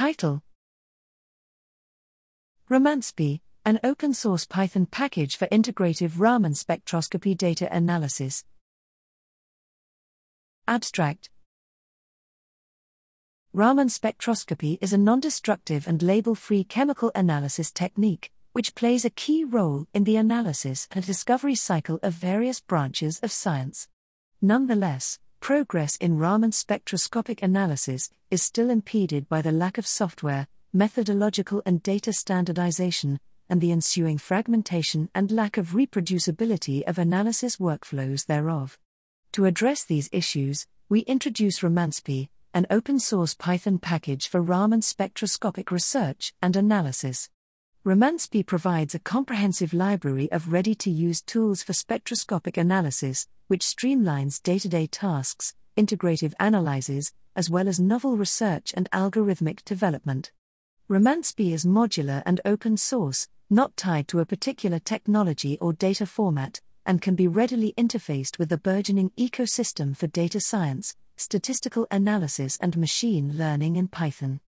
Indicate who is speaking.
Speaker 1: Title Ramanspy, an open source Python package for integrative Raman spectroscopy data analysis. Abstract Raman spectroscopy is a non destructive and label free chemical analysis technique, which plays a key role in the analysis and discovery cycle of various branches of science. Nonetheless, progress in Raman spectroscopic analysis is still impeded by the lack of software, methodological and data standardization, and the ensuing fragmentation and lack of reproducibility of analysis workflows thereof. To address these issues, we introduce Ramanspy, an open source Python package for Raman spectroscopic research and analysis. Ramanspy provides a comprehensive library of ready to use tools for spectroscopic analysis, which streamlines day to day tasks, integrative analyses, as well as novel research and algorithmic development. Ramanspy is modular and open source, not tied to a particular technology or data format, and can be readily interfaced with the burgeoning ecosystem for data science, statistical analysis, and machine learning in Python.